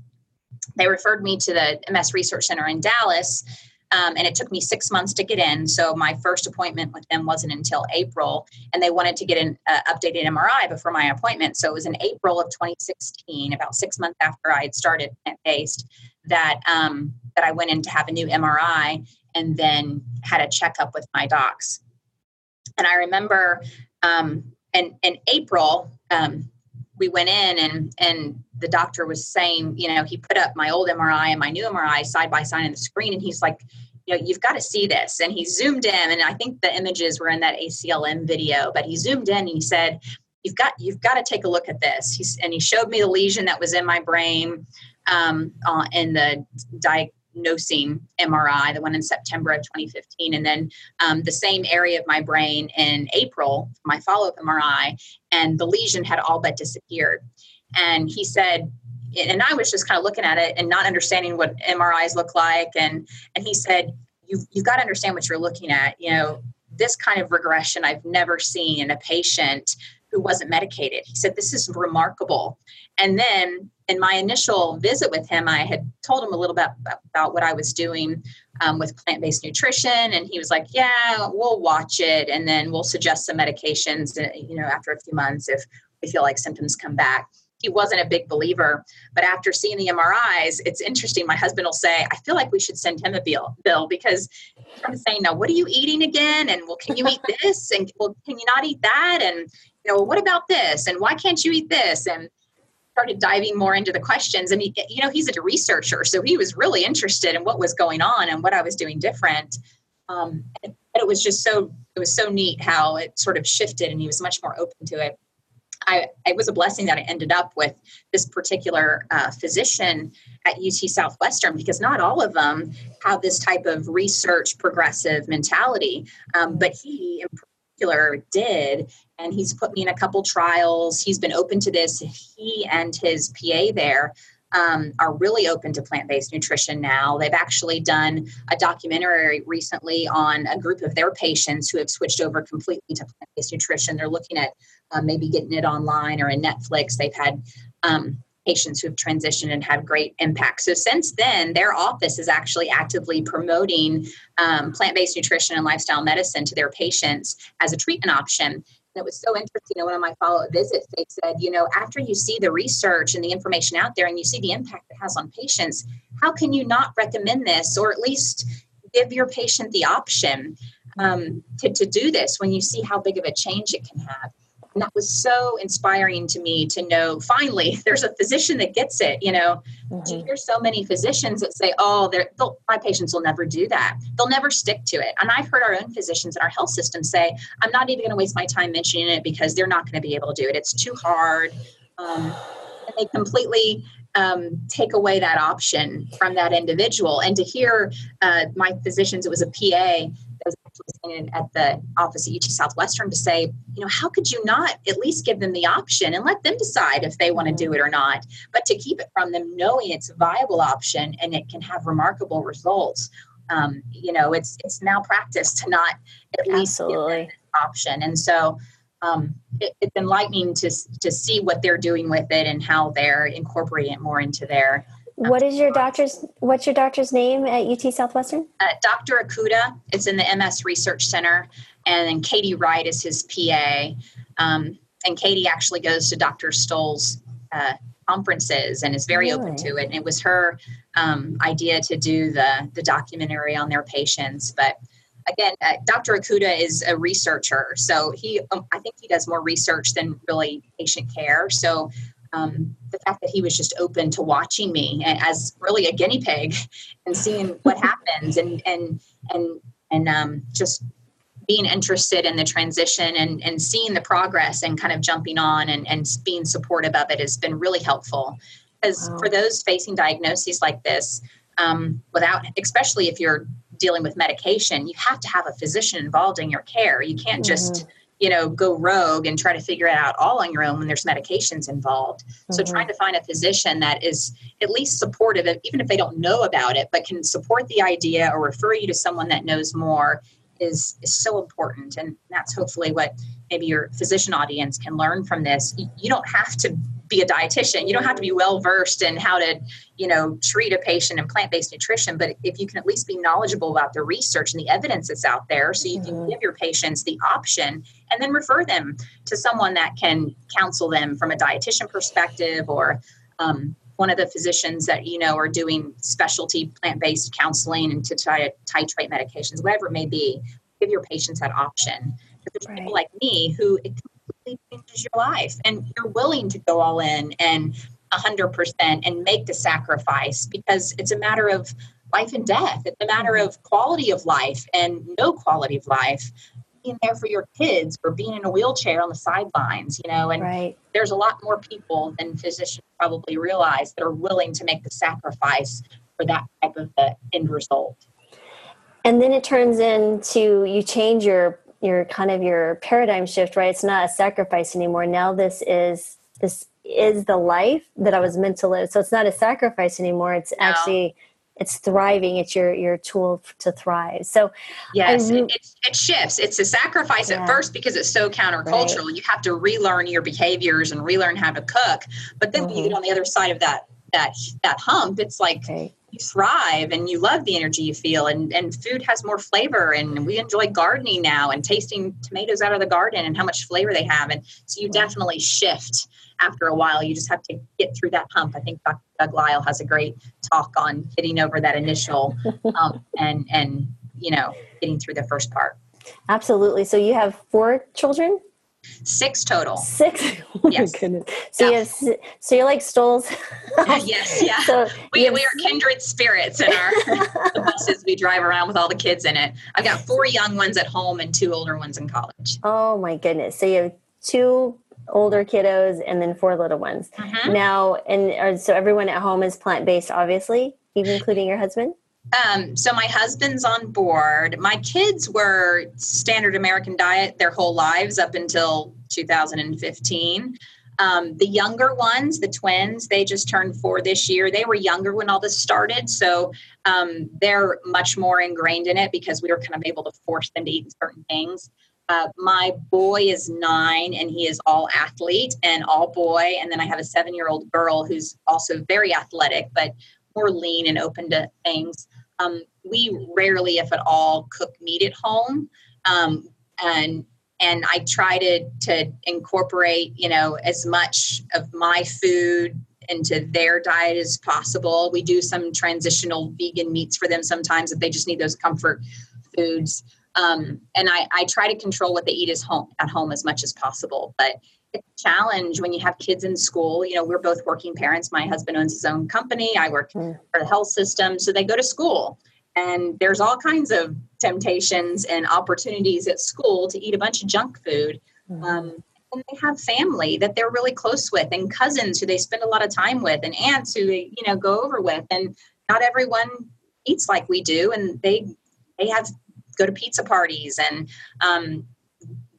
they referred me to the MS Research Center in Dallas, um, and it took me six months to get in. So my first appointment with them wasn't until April, and they wanted to get an uh, updated MRI before my appointment. So it was in April of 2016, about six months after I had started plant based, that um, that I went in to have a new MRI and then had a checkup with my docs. And I remember um, in in April. Um, we went in and and the doctor was saying, you know, he put up my old MRI and my new MRI side by side on the screen, and he's like, you know, you've got to see this. And he zoomed in, and I think the images were in that ACLM video, but he zoomed in and he said, you've got you've got to take a look at this. He's, and he showed me the lesion that was in my brain um, uh, and the di- diagnosing MRI, the one in September of 2015, and then um, the same area of my brain in April, my follow up MRI, and the lesion had all but disappeared. And he said, and I was just kind of looking at it and not understanding what MRIs look like. And and he said, you've, you've got to understand what you're looking at. You know, this kind of regression I've never seen in a patient who wasn't medicated. He said, This is remarkable. And then in my initial visit with him, I had told him a little bit about what I was doing um, with plant based nutrition. And he was like, Yeah, we'll watch it and then we'll suggest some medications, uh, you know, after a few months if we feel like symptoms come back he wasn't a big believer. But after seeing the MRIs, it's interesting. My husband will say, I feel like we should send him a bill, bill because I'm saying, now, what are you eating again? And well, can you eat this? And well, can you not eat that? And, you know, what about this? And why can't you eat this? And started diving more into the questions. And, he, you know, he's a researcher. So he was really interested in what was going on and what I was doing different. Um, and it was just so, it was so neat how it sort of shifted and he was much more open to it. I, it was a blessing that I ended up with this particular uh, physician at UT Southwestern because not all of them have this type of research progressive mentality. Um, but he, particular, did. And he's put me in a couple trials. He's been open to this. He and his PA there um, are really open to plant based nutrition now. They've actually done a documentary recently on a group of their patients who have switched over completely to plant based nutrition. They're looking at uh, maybe getting it online or in Netflix. They've had um, patients who have transitioned and had great impact. So since then, their office is actually actively promoting um, plant-based nutrition and lifestyle medicine to their patients as a treatment option And it was so interesting. In one of my follow up visits, they said, you know, after you see the research and the information out there and you see the impact it has on patients, how can you not recommend this or at least give your patient the option um, to, to do this when you see how big of a change it can have? And that was so inspiring to me to know finally there's a physician that gets it. You know, mm-hmm. you hear so many physicians that say, oh, my patients will never do that. They'll never stick to it. And I've heard our own physicians in our health system say, I'm not even going to waste my time mentioning it because they're not going to be able to do it. It's too hard. Um, and they completely um, take away that option from that individual. And to hear uh, my physicians, it was a PA was actually at the office at UT Southwestern to say, you know, how could you not at least give them the option and let them decide if they want to do it or not, but to keep it from them knowing it's a viable option and it can have remarkable results. Um, you know, it's it's malpractice to not at least Absolutely. option. And so um, it, it's enlightening to to see what they're doing with it and how they're incorporating it more into their what is your doctor's? What's your doctor's name at UT Southwestern? Uh, Dr. Okuda. It's in the MS Research Center, and then Katie Wright is his PA. Um, and Katie actually goes to Dr. Stoll's uh, conferences and is very really? open to it. And it was her um, idea to do the the documentary on their patients, but again, uh, Dr. Okuda is a researcher, so he um, I think he does more research than really patient care. So um, the fact that he was just open to watching me as really a guinea pig and seeing what happens and and and and um, just being interested in the transition and, and seeing the progress and kind of jumping on and, and being supportive of it has been really helpful. Because wow. for those facing diagnoses like this um, without especially if you're dealing with medication you have to have a physician involved in your care. You can't just mm-hmm you know go rogue and try to figure it out all on your own when there's medications involved. Mm-hmm. so trying to find a physician that is at least supportive of, even if they don't know about it but can support the idea or refer you to someone that knows more is is so important. And that's hopefully what maybe your physician audience can learn from this. You don't have to be a dietitian you don't have to be well versed in how to you know treat a patient in plant-based nutrition but if you can at least be knowledgeable about the research and the evidence that's out there so you can mm-hmm. give your patients the option and then refer them to someone that can counsel them from a dietitian perspective or um, one of the physicians that you know are doing specialty plant-based counseling and to try titrate medications, whatever it may be, give your patients that option. But there's right. people like me who completely changes your life, and you're willing to go all in and 100% and make the sacrifice because it's a matter of life and death. It's a matter of quality of life and no quality of life being there for your kids or being in a wheelchair on the sidelines, you know, and right. there's a lot more people than physicians probably realize that are willing to make the sacrifice for that type of the end result. And then it turns into you change your your kind of your paradigm shift, right? It's not a sacrifice anymore. Now this is this is the life that I was meant to live. So it's not a sacrifice anymore. It's no. actually it's thriving. It's your your tool to thrive. So yes, it, it, shifts. It's a sacrifice yeah. at first because it's so countercultural. Right. You have to relearn your behaviors and relearn how to cook. But then mm-hmm. when you get mm-hmm. on the other side of that that that hump, it's like okay. You thrive and you love the energy you feel, and and food has more flavor. And we enjoy gardening now and tasting tomatoes out of the garden and how much flavor they have. And so you definitely shift after a while. You just have to get through that hump. I think Dr. Doug Lisle has a great talk on getting over that initial hump and and you know getting through the first part. Absolutely. So you have four children. Six total. Six. Oh yes. my goodness. So yeah. you have, so you're like Stolls. yes. Yeah. So we, have, we are kindred spirits in our the buses we drive around with all the kids in it. I've got four young ones at home and two older ones in college. Oh my goodness. So you have two older kiddos and then four little ones. Mm-hmm. Now, and so everyone at home is plant based, obviously, even including your husband. Um, so my husband's on board. My kids were standard American diet their whole lives up until 2015. Um, the younger ones, the twins, they just turned four this year. They were younger when all this started, so um, they're much more ingrained in it because we were kind of able to force them to eat certain things. Uh, my boy is nine and he is all athlete and all boy. And then I have a seven year old girl who's also very athletic, but more lean and open to things. Um, we rarely, if at all, cook meat at home. Um, and and I try to to incorporate, you know, as much of my food into their diet as possible. We do some transitional vegan meats for them sometimes if they just need those comfort foods. Um, and I, I try to control what they eat as home at home as much as possible. But it's a challenge when you have kids in school. You know, we're both working parents. My husband owns his own company. I work mm. for the health system. So they go to school. And there's all kinds of temptations and opportunities at school to eat a bunch of junk food. Mm. Um, and they have family that they're really close with and cousins who they spend a lot of time with and aunts who they, you know, go over with. And not everyone eats like we do. And they they have go to pizza parties and um,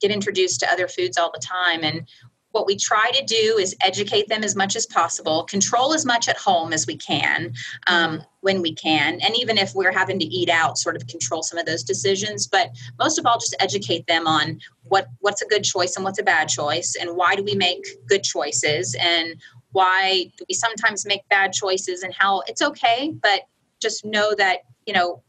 get introduced to other foods all the time. And what we try to do is educate them as much as possible, control as much at home as we can um, when we can, and even if we're having to eat out, sort of control some of those decisions. But most of all, just educate them on what what's a good choice and what's a bad choice, and why do we make good choices, and why do we sometimes make bad choices, and how it's okay, but just know that you know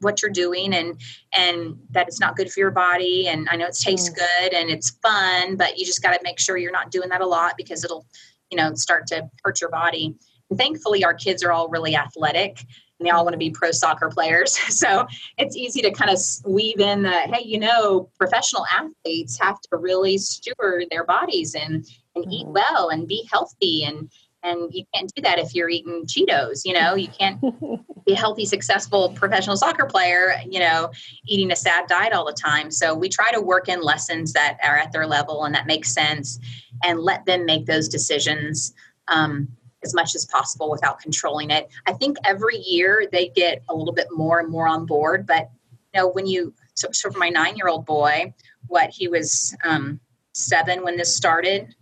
what you're doing and and that it's not good for your body and i know it tastes mm. good and it's fun but you just got to make sure you're not doing that a lot because it'll you know start to hurt your body and thankfully our kids are all really athletic and they all want to be pro soccer players so it's easy to kind of weave in that hey you know professional athletes have to really steward their bodies and and eat mm. well and be healthy and and you can't do that if you're eating cheetos you know? You can't be a healthy successful professional soccer player you know eating a sad diet all the time. So we try to work in lessons that are at their level and that make sense and let them make those decisions um, as much as possible without controlling it. I think every year they get a little bit more and more on board but you know when you so, so for my nine year old boy what he was um, seven when this started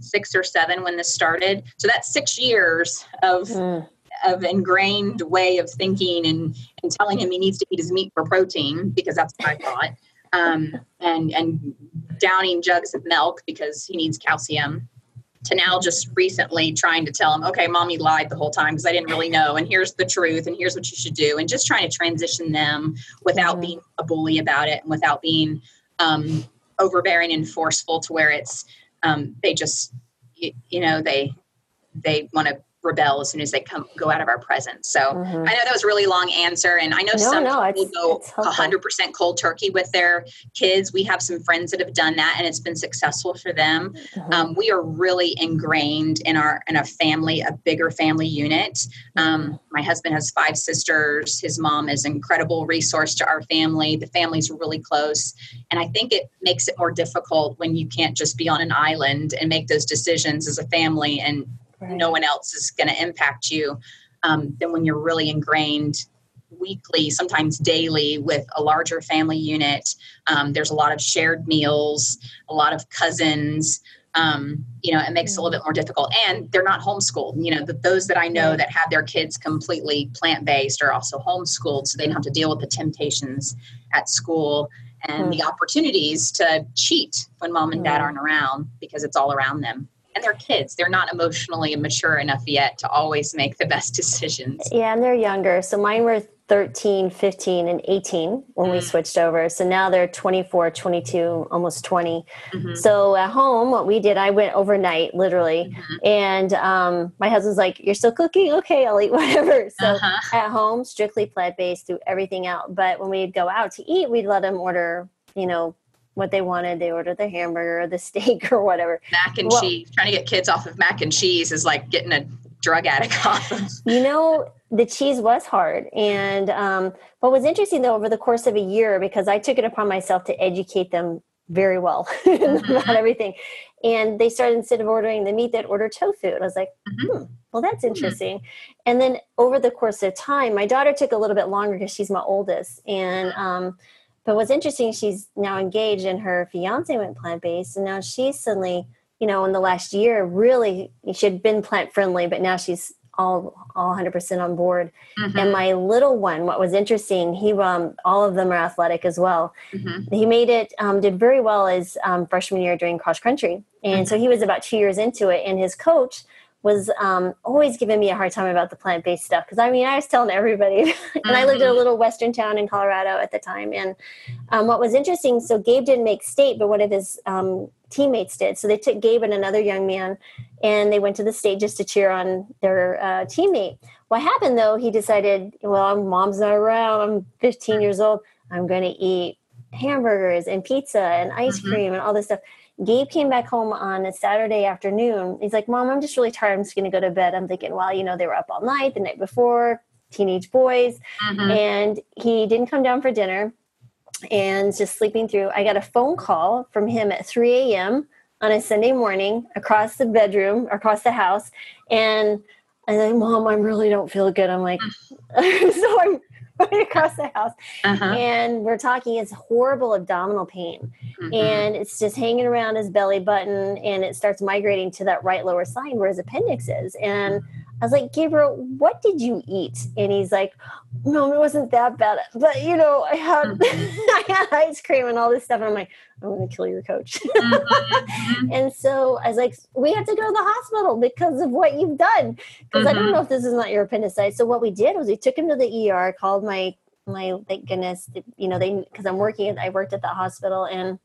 six or seven when this started. So that's six years of mm. of ingrained way of thinking and and telling him he needs to eat his meat for protein because that's what I thought. Um, and and downing jugs of milk because he needs calcium. To now just recently trying to tell him, okay, mommy lied the whole time because I didn't really know, and here's the truth, and here's what you should do, and just trying to transition them without mm. being a bully about it and without being um, overbearing and forceful to where it's um, they just you, you know they they want to rebel as soon as they come go out of our presence. So mm-hmm. I know that was a really long answer, and I know no, some no, people go hundred percent cold turkey with their kids. We have some friends that have done that, and it's been successful for them. Mm-hmm. Um, we are really ingrained in our in a family, a bigger family unit. Um, my husband has five sisters. His mom is an incredible resource to our family. The family's really close, and I think it makes it more difficult when you can't just be on an island and make those decisions as a family and right. no one else is going to impact you. um, than when you're really ingrained weekly, sometimes daily, with a larger family unit. Um, there's a lot of shared meals, a lot of cousins. Um, you know, it makes it a little bit more difficult. And they're not homeschooled. You know, the, those that I know that have their kids completely plant based are also homeschooled, so they don't have to deal with the temptations at school and the opportunities to cheat when mom and dad aren't around because it's all around them. And they're kids. They're not emotionally mature enough yet to always make the best decisions. Yeah, and they're younger. So mine were 13, 15, and 18 when we Mm. switched over. So now they're 24, 22, almost 20. Mhm. So at home, what we did, I went overnight, literally. Mhm. And um, my husband's like, You're still cooking? Okay, I'll eat whatever. So Uh-huh. at home, strictly plant based, threw everything out. But when we'd go out to eat, we'd let them order, you know, what they wanted. They ordered the hamburger or the steak or whatever. Mac and Well- cheese. Trying to get kids off of mac and cheese is like getting a drug addict off of. You know, the cheese was hard. And um, what was interesting though, over the course of a year, because I took it upon myself to educate them very well about everything. And they started instead of ordering the meat, they'd order tofu. And I was like, Mhm. hmm, well, that's interesting. And then over the course of time, my daughter took a little bit longer because she's my oldest. And um, but what's interesting, she's now engaged and her fiance went plant based, and now she's suddenly, you know, in the last year, really she had been plant friendly, but now she's all all 100% on board. Mhm. And my little one, what was interesting, he um all of them are athletic as well. Mhm. He made it um, did very well as um, freshman year during cross country, and so he was about two years into it, and his coach was um, always giving me a hard time about the plant based stuff because I mean I was telling everybody, and I lived in a little western town in Colorado at the time, and um, what was interesting, so Gabe didn't make state, but one of his um, teammates did. So they took Gabe and another young man, and they went to the state just to cheer on their uh, teammate. What happened though? He decided, well, mom's not around. I'm 15 years old. I'm going to eat hamburgers and pizza and ice Mhm. cream and all this stuff. Gabe came back home on a Saturday afternoon. He's like, Mom, I'm just really tired. I'm just going to go to bed. I'm thinking, well, you know, they were up all night the night before, teenage boys Mhm. and he didn't come down for dinner and just sleeping through. I got a phone call from him at 3 a.m. on a Sunday morning across the bedroom, across the house. And I'm like, Mom, I really don't feel good. I'm like, so I'm across the house Uh-huh. and we're talking, it's horrible abdominal pain. Mhm. And it's just hanging around his belly button and it starts migrating to that right lower side where his appendix is. And I was like, Gabriel, what did you eat? And he's like, No, it wasn't that bad. But you know, I had I had ice cream and all this stuff. And I'm like, I'm gonna kill your coach. Mhm. and so I was like, We have to go to the hospital because of what you've done. Because I don't Mhm. know if this is not your appendicitis. So what we did was we took him to the ER, called my my thank goodness, you know, they because I'm working I worked at the hospital and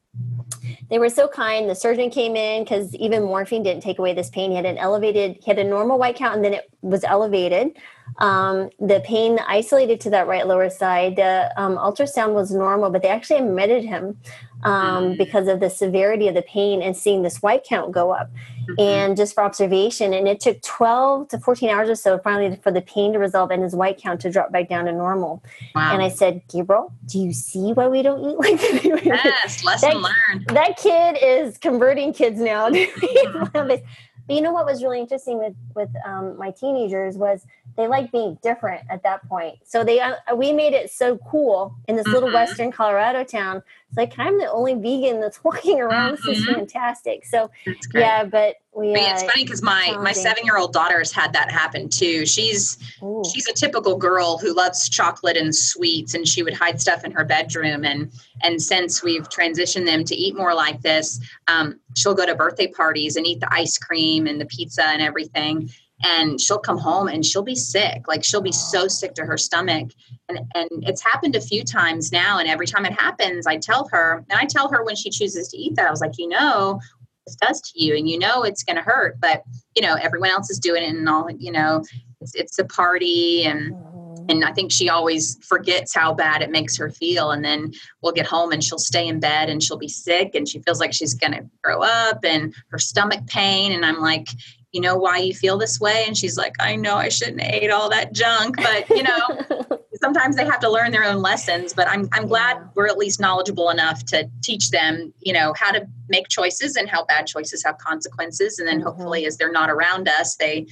they were so kind. The surgeon came in because even morphine didn't take away this pain. He had an elevated, he had a normal white count, and then it was elevated. Um, the pain isolated to that right lower side. The um, ultrasound was normal, but they actually admitted him um, Mm. because of the severity of the pain and seeing this white count go up and just for observation. And it took 12 to 14 hours or so finally for the pain to resolve and his white count to drop back down to normal. Wow. And I said, Gabriel, do you see why we don't eat like that? yes, lesson That- learned. that kid is converting kids now. eat but you know what was really interesting with with um, my teenagers was they like being different at that point. So they uh, we made it so cool in this little Mhm. western Colorado town. It's like I'm the only vegan that's walking around. This is Mhm. fantastic. So yeah, but we. But Uh, it's funny because my my seven year old daughter's had that happen too. She's ooh. she's a typical girl who loves chocolate and sweets, and she would hide stuff in her bedroom. and And since we've transitioned them to eat more like this, um, she'll go to birthday parties and eat the ice cream and the pizza and everything. And she'll come home and she'll be sick. Like she'll be so sick to her stomach. And and it's happened a few times now. And every time it happens, I tell her, and I tell her when she chooses to eat that, I was like, you know, this does to you, and you know it's going to hurt, but you know everyone else is doing it, and all you know, it's it's a party, and Mhm. and I think she always forgets how bad it makes her feel, and then we'll get home and she'll stay in bed and she'll be sick, and she feels like she's going to grow up, and her stomach pain, and I'm like. You know why you feel this way? And she's like, I know I shouldn't have ate all that junk, but you know, sometimes they have to learn their own lessons but i'm i'm glad Yeah. we're at least knowledgeable enough to teach them you know how to make choices and how bad choices have consequences and then Mhm. hopefully as they're not around us they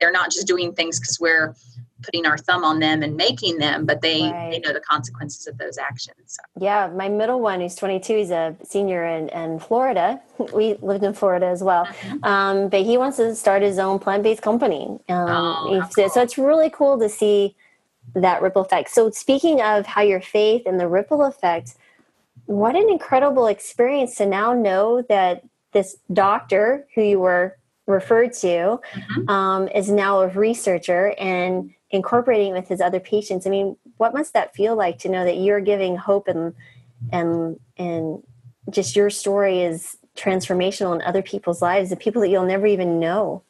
they're not just doing things because we're putting our thumb on them and making them, but they Right. they know the consequences of those actions. So, Yeah, my middle one, who's 22, he's a senior in, in Florida. We lived in Florida as well. Um, but he wants to start his own plant based company. Um, Oh, how So it's really cool to see that ripple effect. So, speaking of how your faith and the ripple effect, what an incredible experience to now know that this doctor who you were referred to Mhm. um, is now a researcher and incorporating with his other patients. I mean, what must that feel like to know that you're giving hope and and and just your story is transformational in other people's lives, the people that you'll never even know.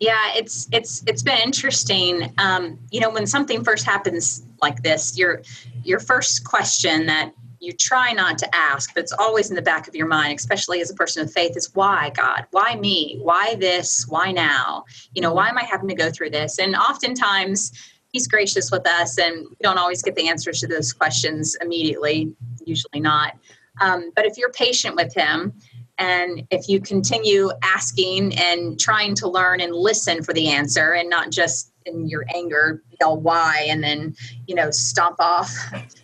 Yeah, it's it's it's been interesting. Um, you know, when something first happens like this, your your first question that you try not to ask, but it's always in the back of your mind, especially as a person of faith, is why God? Why me? Why this? Why now? You know, why am I having to go through this? And oftentimes he's gracious with us and we don't always get the answers to those questions immediately, usually not. Um, but if you're patient with him and if you continue asking and trying to learn and listen for the answer and not just in your anger yell why and then you know stomp off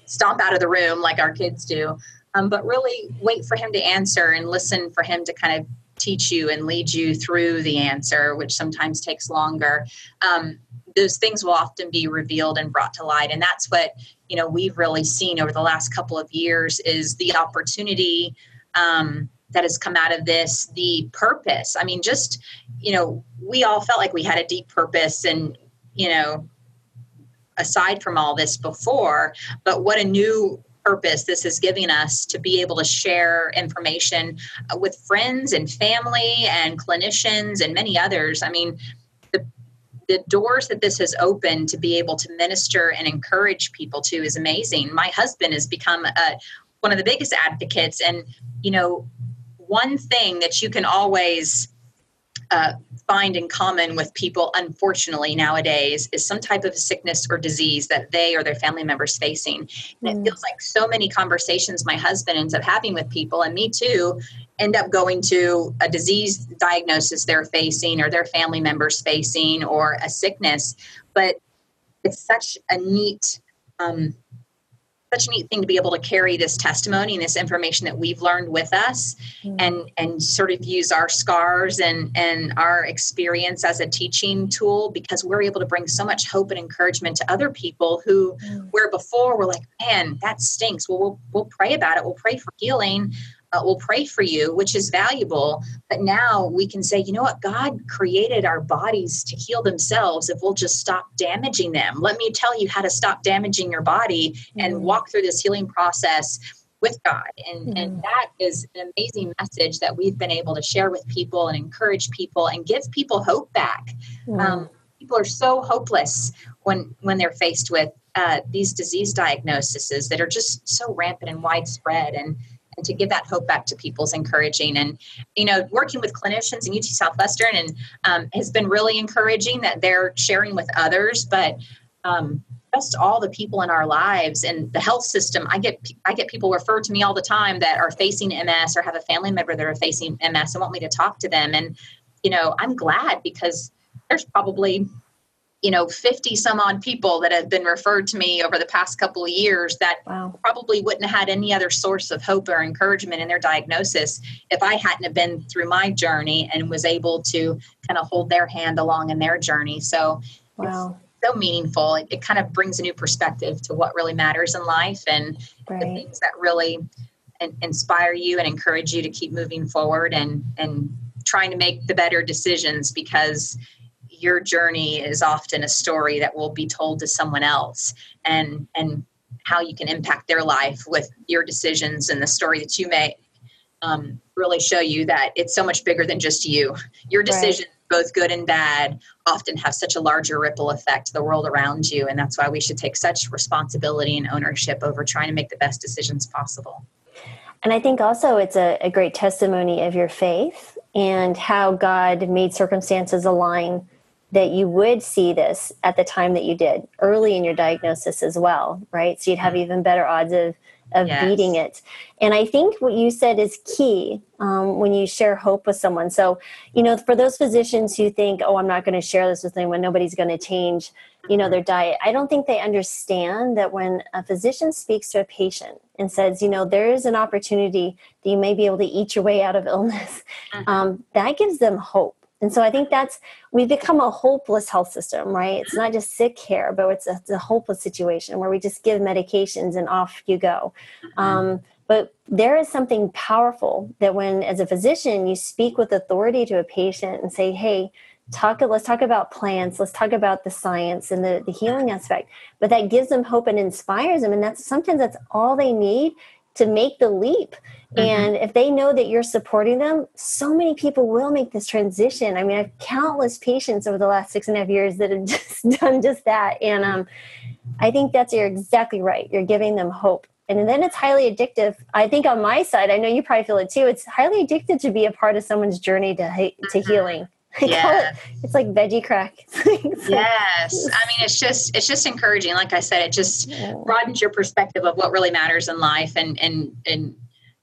stomp out of the room like our kids do. Um, but really wait for him to answer and listen for him to kind of teach you and lead you through the answer which sometimes takes longer. Um, those things will often be revealed and brought to light. And that's what you know we've really seen over the last couple of years is the opportunity um, that has come out of this the purpose. I mean just you know we all felt like we had a deep purpose and you know aside from all this before but what a new purpose this is giving us to be able to share information uh, with friends and family and clinicians and many others. I mean the the doors that this has opened to be able to minister and encourage people to is amazing. My husband has become a, one of the biggest advocates. And you know one thing that you can always uh, find in common with people, unfortunately, nowadays, is some type of sickness or disease that they or their family members facing. And it Mm. feels like so many conversations my husband ends up having with people, and me too, end up going to a disease diagnosis they're facing or their family members facing or a sickness. But it's such a neat um, such a neat thing to be able to carry this testimony and this information that we've learned with us Mm. and and sort of use our scars and and our experience as a teaching tool because we're able to bring so much hope and encouragement to other people who Mm. where before we're like man that stinks well we'll, we'll pray about it we'll pray for healing uh, we'll pray for you which is valuable but now we can say you know what god created our bodies to heal themselves if we'll just stop damaging them let me tell you how to stop damaging your body and Mm. walk through this healing process with God. And, Mhm. and that is an amazing message that we've been able to share with people and encourage people and give people hope back. Mm. Um, people are so hopeless when when they're faced with uh, these disease diagnoses that are just so rampant and widespread and and to give that hope back to people is encouraging. And you know working with clinicians in ut southwestern and um, has been really encouraging that they're sharing with others. But um, just all the people in our lives and the health system i get i get people referred to me all the time that are facing ms or have a family member that are facing ms and want me to talk to them. And you know i'm glad because there's probably you know 50 some odd people that have been referred to me over the past couple of years that wow. probably wouldn't have had any other source of hope or encouragement in their diagnosis if I hadn't have been through my journey and was able to kind of hold their hand along in their journey. So Wow. so meaningful. It, it kind of brings a new perspective to what really matters in life and the things that really in, inspire you and encourage you to keep moving forward and and trying to make the better decisions because your journey is often a story that will be told to someone else and and how you can impact their life with your decisions and the story that you make um, really show you that it's so much bigger than just you your Right. decisions both good and bad often have such a larger ripple effect to the world around you and that's why we should take such responsibility and ownership over trying to make the best decisions possible And I think also it's a, a great testimony of your faith and how God made circumstances align that you would see this at the time that you did, early in your diagnosis as well, right? So you'd have even better odds of of Yes. beating it. And I think what you said is key um, when you share hope with someone. So, you know, for those physicians who think, oh, I'm not going to share this with anyone, nobody's going to change, you know, their diet. I don't think they understand that when a physician speaks to a patient and says, you know, there is an opportunity that you may be able to eat your way out of illness, Mhm. um, that gives them hope. And so I think that's, we've become a hopeless health system, right? It's not just sick care, but it's a, it's a hopeless situation where we just give medications and off you go. Um, but there is something powerful that when, as a physician, you speak with authority to a patient and say, hey, talk let's talk about plants let's talk about the science and the, the healing aspect but that gives them hope and inspires them and that's sometimes that's all they need to make the leap. Mhm. and if they know that you're supporting them so many people will make this transition. I mean i've countless patients over the last six and a half years that have just done just that. And um, i think that's you're exactly right. You're giving them hope. And then it's highly addictive. I think on my side i know you probably feel it too it's highly addictive to be a part of someone's journey to to Mhm. healing I Yeah. it, it's like veggie crack It's like- it's like- Yes. I mean, it's just it's just encouraging. Like I said, it just Yeah. broadens your perspective of what really matters in life and and and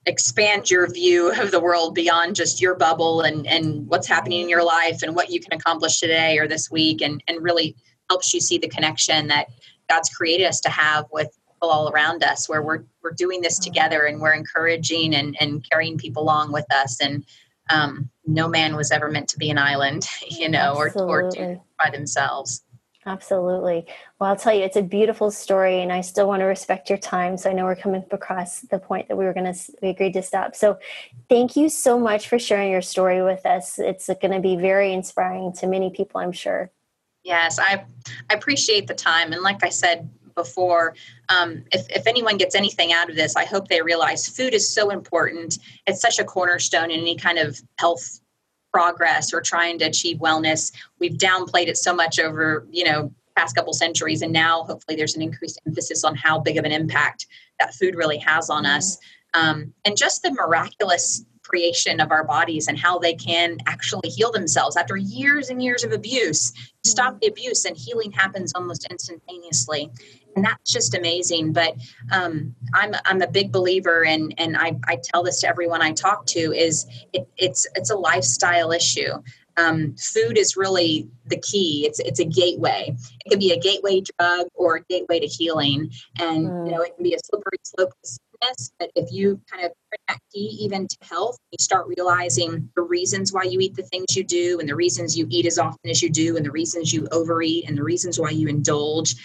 expand your view of the world beyond just your bubble and and what's happening in your life and what you can accomplish today or this week and and really helps you see the connection that God's created us to have with people all around us where we're we're doing this mm. together and we're encouraging and and carrying people along with us and um, no man was ever meant to be an island, you know, or, or do by themselves. Absolutely. Well, I'll tell you, it's a beautiful story, and I still want to respect your time. So I know we're coming across the point that we were going to, we agreed to stop. So thank you so much for sharing your story with us. It's going to be very inspiring to many people, I'm sure. Yes, I, I appreciate the time. And like I said before, um, if, if anyone gets anything out of this, I hope they realize food is so important. It's such a cornerstone in any kind of health progress or trying to achieve wellness. We've downplayed it so much over, you know, past couple centuries. And now hopefully there's an increased emphasis on how big of an impact that food really has on us. Um, and just the miraculous creation of our bodies and how they can actually heal themselves after years and years of abuse stop the abuse and healing happens almost instantaneously and that's just amazing but um, I'm, I'm a big believer and and I, I tell this to everyone i talk to is it, it's it's a lifestyle issue. Um, food is really the key. It's it's a gateway. It can be a gateway drug or a gateway to healing. And Mm. you know it can be a slippery slope to sickness but if you kind of bring that key even to health you start realizing the reasons why you eat the things you do and the reasons you eat as often as you do and the reasons you overeat and the reasons why you indulge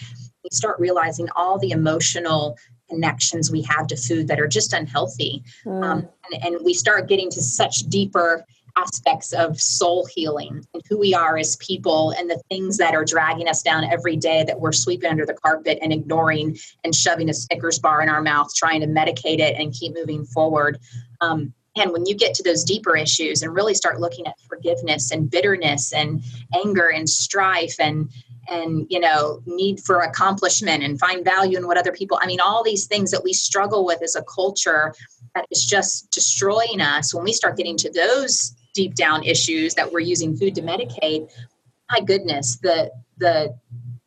you start realizing all the emotional connections we have to food that are just unhealthy Mm. um, and, and we start getting to such deeper aspects of soul healing and who we are as people and the things that are dragging us down every day that we're sweeping under the carpet and ignoring and shoving a Snickers bar in our mouth, trying to medicate it and keep moving forward. Um, and when you get to those deeper issues and really start looking at forgiveness and bitterness and anger and strife and and you know need for accomplishment and find value in what other people i mean all these things that we struggle with as a culture that is just destroying us when we start getting to those deep down issues that we're using food to medicate my goodness the the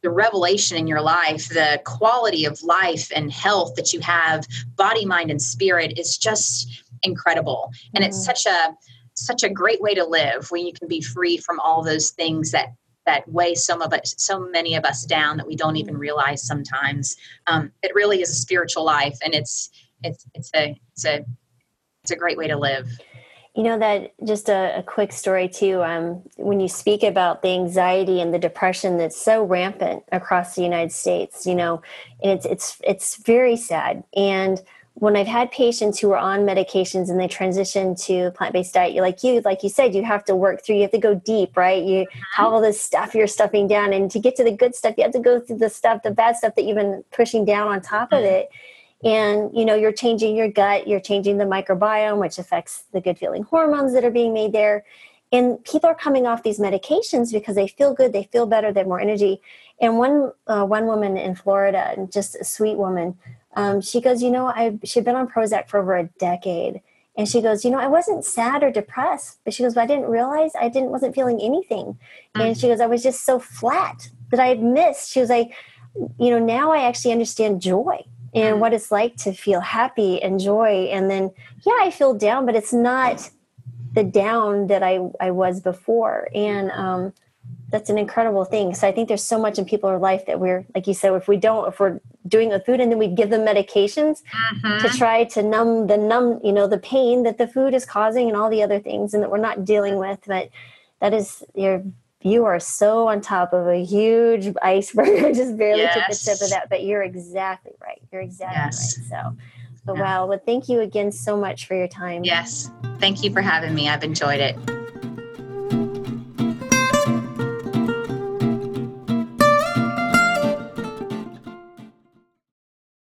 the revelation in your life the quality of life and health that you have body mind and spirit is just incredible and it's Mhm. such a such a great way to live when you can be free from all those things that that weigh some of us so many of us down that we don't even realize sometimes um, it really is a spiritual life and it's it's it's a it's a it's a great way to live You know that just a, a quick story too. Um, when you speak about the anxiety and the depression that's so rampant across the United States, you know, and it's it's it's very sad. And when I've had patients who are on medications and they transition to a plant based diet, you like you like you said, you have to work through. You have to go deep, right? You have all this stuff you're stuffing down, and to get to the good stuff, you have to go through the stuff, the bad stuff that you've been pushing down on top of it and you know you're changing your gut you're changing the microbiome which affects the good feeling hormones that are being made there and people are coming off these medications because they feel good they feel better they have more energy and one uh, one woman in florida just a sweet woman um, she goes you know i she'd been on prozac for over a decade. And she goes you know i wasn't sad or depressed but she goes but i didn't realize i didn't wasn't feeling anything. And she goes i was just so flat that i had missed. She was like you know now i actually understand joy and Mm. what it's like to feel happy and joy. And then yeah i feel down but it's not the down that i i was before. And um that's an incredible thing. So i think there's so much in people's life that we're like you said if we don't if we're doing with food and then we'd give them medications to mm-hmm. try to numb the numb you know the pain that the food is causing and all the other things and that we're not dealing with but that is you're you are so on top of a huge iceberg I just barely took the tip of that but you're exactly right you're exactly Yes. right so so Yeah. wow well thank you again so much for your time Yes. Thank you for having me. I've enjoyed it.